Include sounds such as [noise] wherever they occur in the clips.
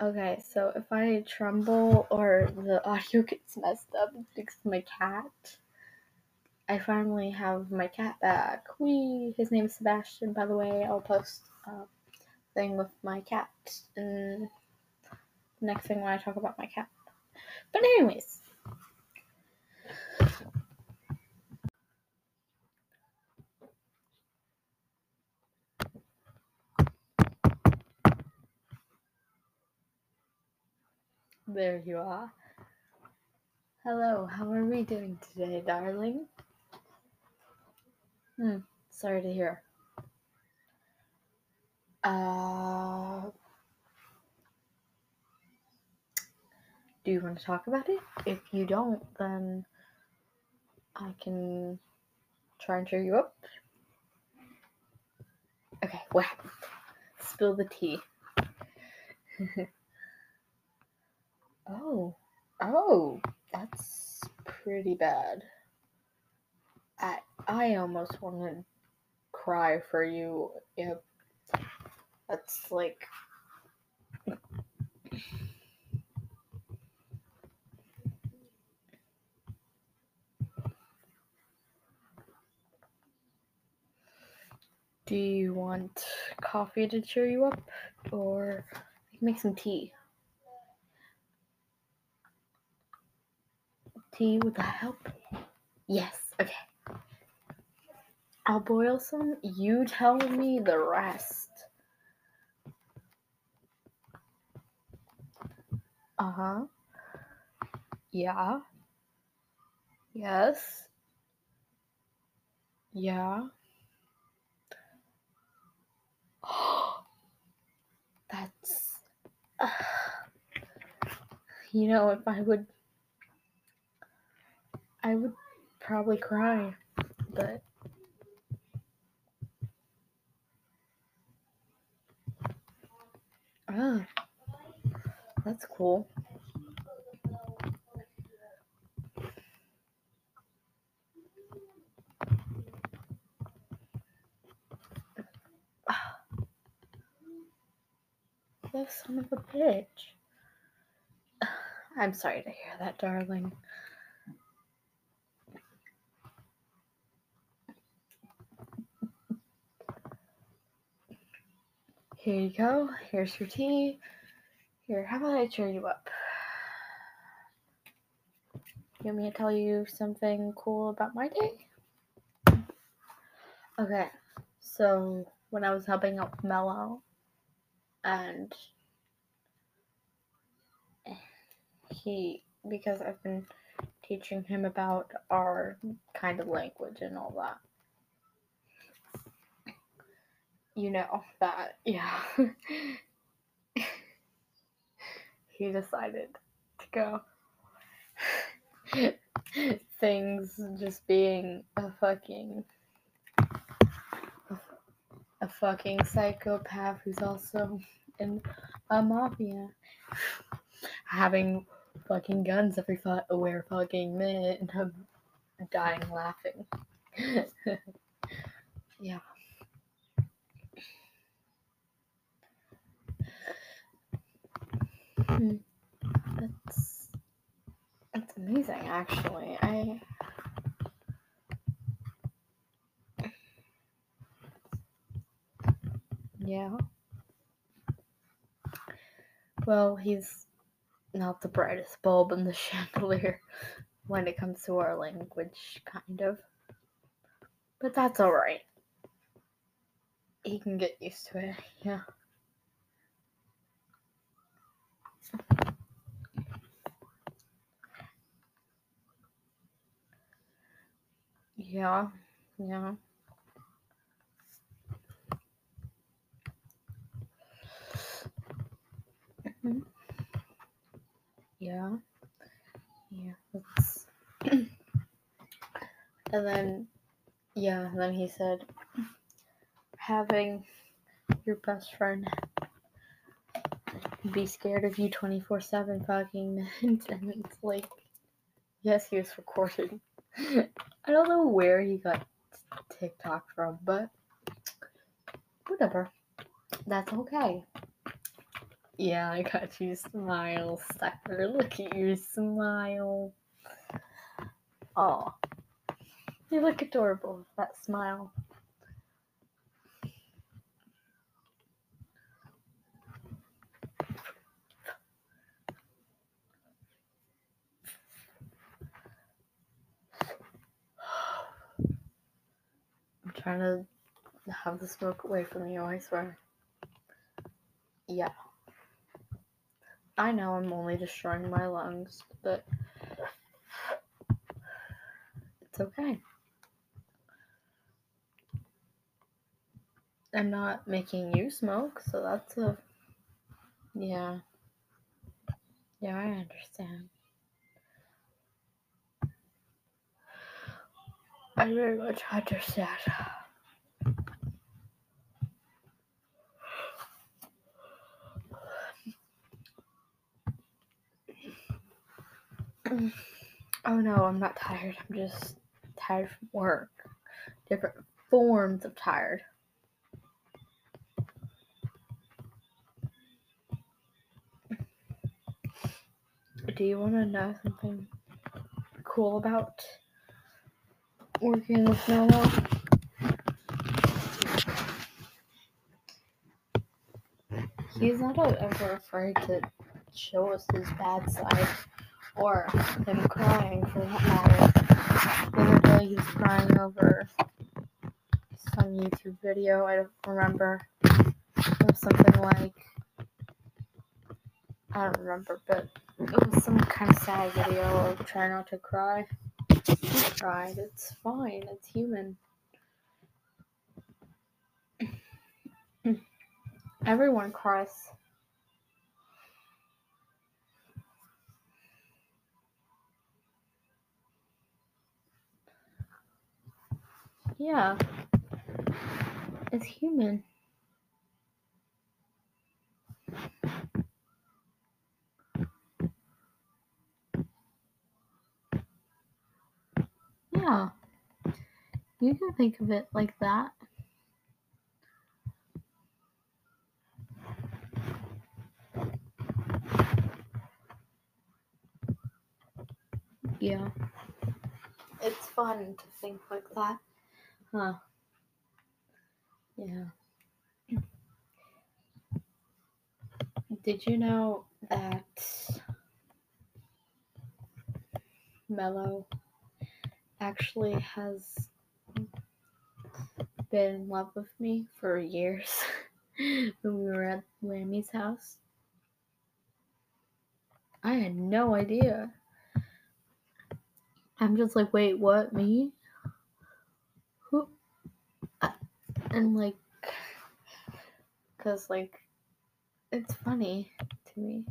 Okay, so if I tremble or the audio [laughs] gets messed up, it's because my cat. I finally have my cat back. Wee! His name is Sebastian, by the way. I'll post a thing with my cat the next thing when I talk about my cat. But anyways. There you are. Hello, how are we doing today, darling? Hmm, sorry to hear. Uh, do you want to talk about it? If you don't, then I can try and cheer you up. Okay, what? Spill the tea. [laughs] oh, oh, that's pretty bad. I I almost want to cry for you. Yep. That's like Do you want coffee to cheer you up or make some tea? Tea would that help? Yes, okay. I'll boil some. You tell me the rest. Uh huh. Yeah. Yes. Yeah. [gasps] That's. Uh, [sighs] you know, if I would. I would probably cry, but. Ah, that's cool. [sighs] Son of a bitch. [sighs] I'm sorry to hear that, darling. Here you go. Here's your tea. Here, how about I cheer you up? You want me to tell you something cool about my day? Okay, so when I was helping out Mello, and he, because I've been teaching him about our kind of language and all that. You know that, yeah. [laughs] he decided to go. [laughs] Things just being a fucking a fucking psychopath who's also in a mafia [sighs] having fucking guns every where fucking minute and I'm dying laughing. [laughs] yeah. Hmm. That's that's amazing actually. I yeah. Well, he's not the brightest bulb in the [laughs] chandelier when it comes to our language, kind of. But that's alright. He can get used to it, yeah. Yeah, yeah. Mhm. Yeah, yeah. [clears throat] And then, yeah, then he said, having your best friend be scared of you 24 7 fucking meant. And it's like, yes, he was recording. [laughs] I don't know where he got TikTok from, but whatever. That's okay. Yeah, I got you smile, sucker. Look at your smile. Oh, you look adorable that smile. Trying to have the smoke away from you, I swear. Yeah. I know I'm only destroying my lungs, but it's okay. I'm not making you smoke, so that's a. Yeah. Yeah, I understand. I very much understand. Oh no, I'm not tired. I'm just tired from work. Different forms of tired. Do you want to know something cool about working with Noah? He's not ever afraid to show us his bad side or him crying for that matter. The other day crying over some YouTube video, I don't remember. It was something like I don't remember, but it was some kind of sad video of trying not to cry. He cried. It's fine. It's human. Everyone cries. Yeah. It's human. Yeah. You can think of it like that. Yeah. It's fun to think like that. Huh. Yeah. Did you know that Mello actually has been in love with me for years [laughs] when we were at Wammy's house? I had no idea. I'm just like, wait, what? Me? Who? And like, cause like, it's funny to me.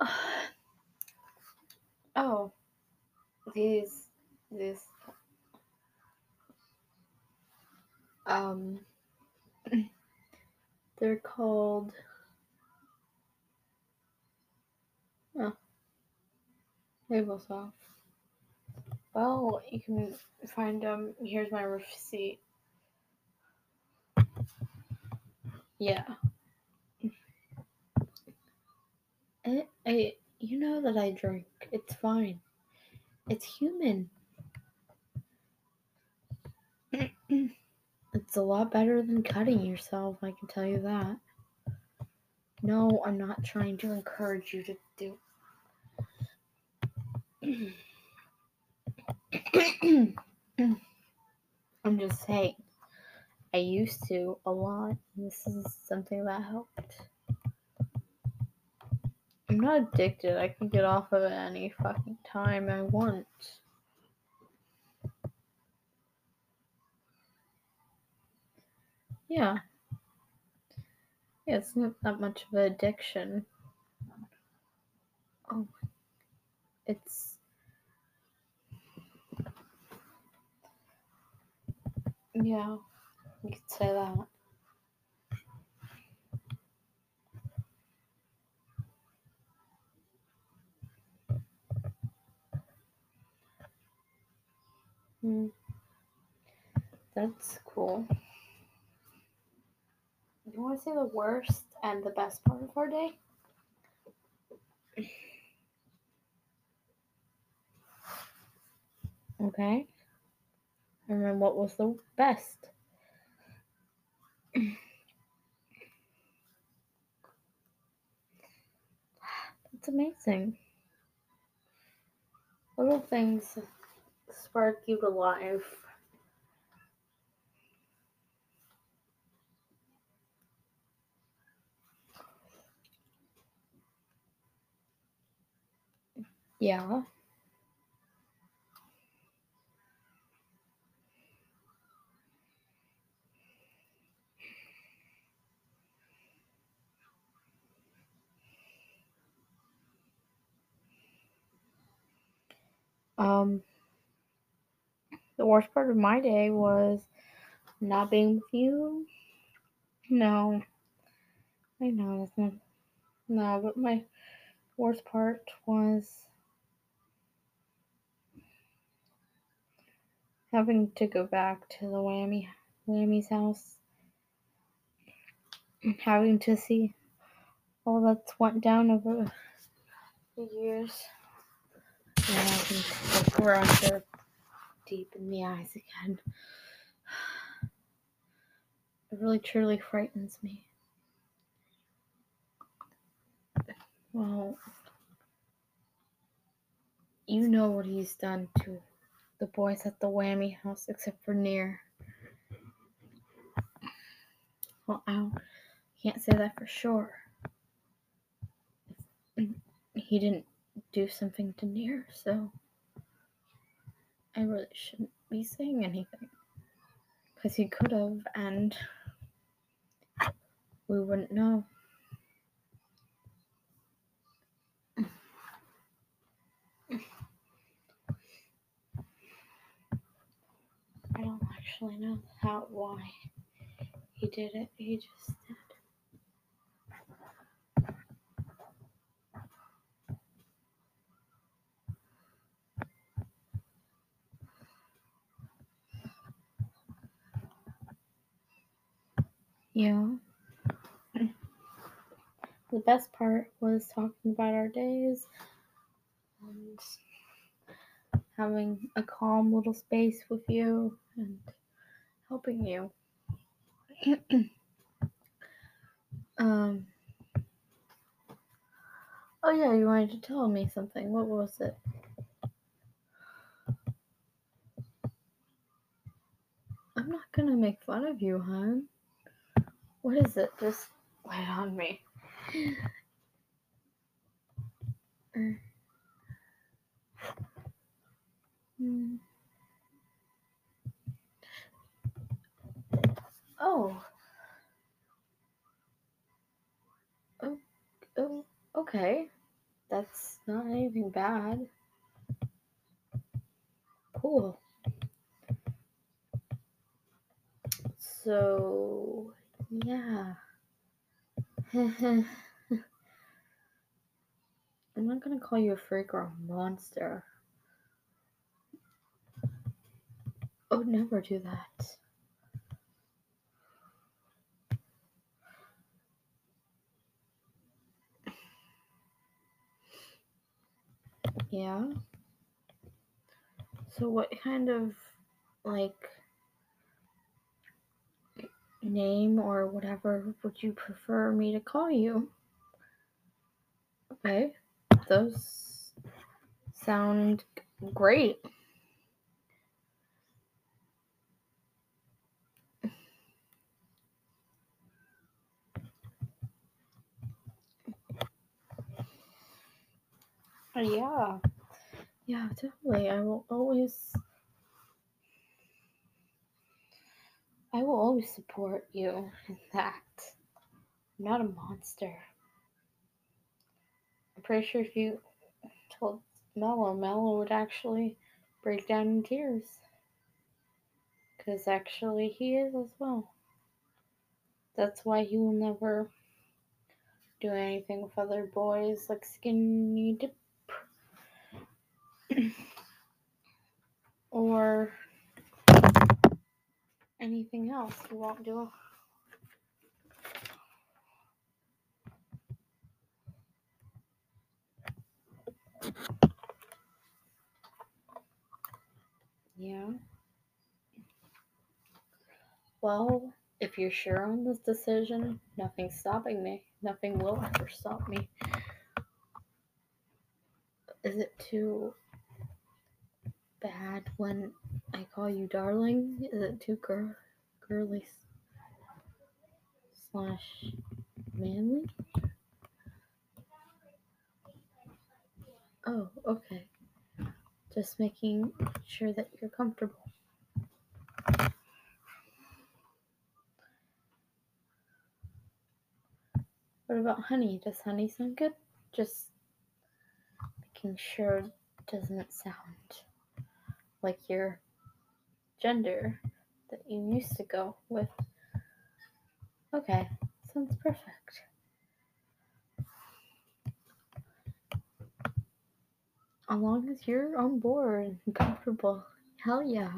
[sighs] Oh, these, these, um, [clears throat] they're called. Oh, Tablesoft. Well, you can find them. Here's my receipt. Yeah. I, I, you know that I drink. It's fine. It's human. [clears throat] it's a lot better than cutting yourself, I can tell you that. No, I'm not trying to encourage you to do. [clears throat] I'm just saying. I used to a lot. And this is something that helped. I'm not addicted. I can get off of it any fucking time I want. Yeah. Yeah, it's not that much of an addiction. Oh, it's. Yeah, you could say that. Hmm. That's cool. You want to say the worst and the best part of our day? Okay. And then what was the best? [sighs] That's amazing. Little things spark you to life. Yeah. Um, the worst part of my day was not being with you. No, I know that's not. No, but my worst part was having to go back to the Wammy Wammy's house and having to see all that's went down over the years. And to look around her deep in the eyes again. [sighs] It really truly frightens me. Well, you know what he's done to the boys at the Wammy house, except for Near. Well, I can't say that for sure. He didn't do something to Near, so I really shouldn't be saying anything. Because he could have, and we wouldn't know. I don't actually know how why he did it. He just did. Yeah. The best part was talking about our days and having a calm little space with you and helping you. [clears throat] um Oh yeah, you wanted to tell me something. What was it? I'm not gonna make fun of you, hon. What is it? Just lay it on me. Hmm. Oh. Oh, oh, okay. That's not anything bad. Cool. So, yeah. [laughs] I'm not gonna call you a freak or a monster. I would never do that. Yeah. So, what kind of like name or whatever would you prefer me to call you? Okay, those sound great. Uh, Yeah, yeah, definitely. I will always, I will always support you in that. I'm not a monster. I'm pretty sure if you told Mello, Mello would actually break down in tears. Because actually, he is as well. That's why he will never do anything with other boys like Skinny Dip. [clears throat] or anything else you won't do. Yeah. Well, if you're sure on this decision, nothing's stopping me. Nothing will ever stop me. Is it too bad when I call you darling? Is it too girl girly slash manly? Oh, okay. Just making sure that you're comfortable. What about honey? Does honey sound good? Just making sure it doesn't sound like your gender that you used to go with. Okay, sounds perfect. As long as you're on board and comfortable, hell yeah.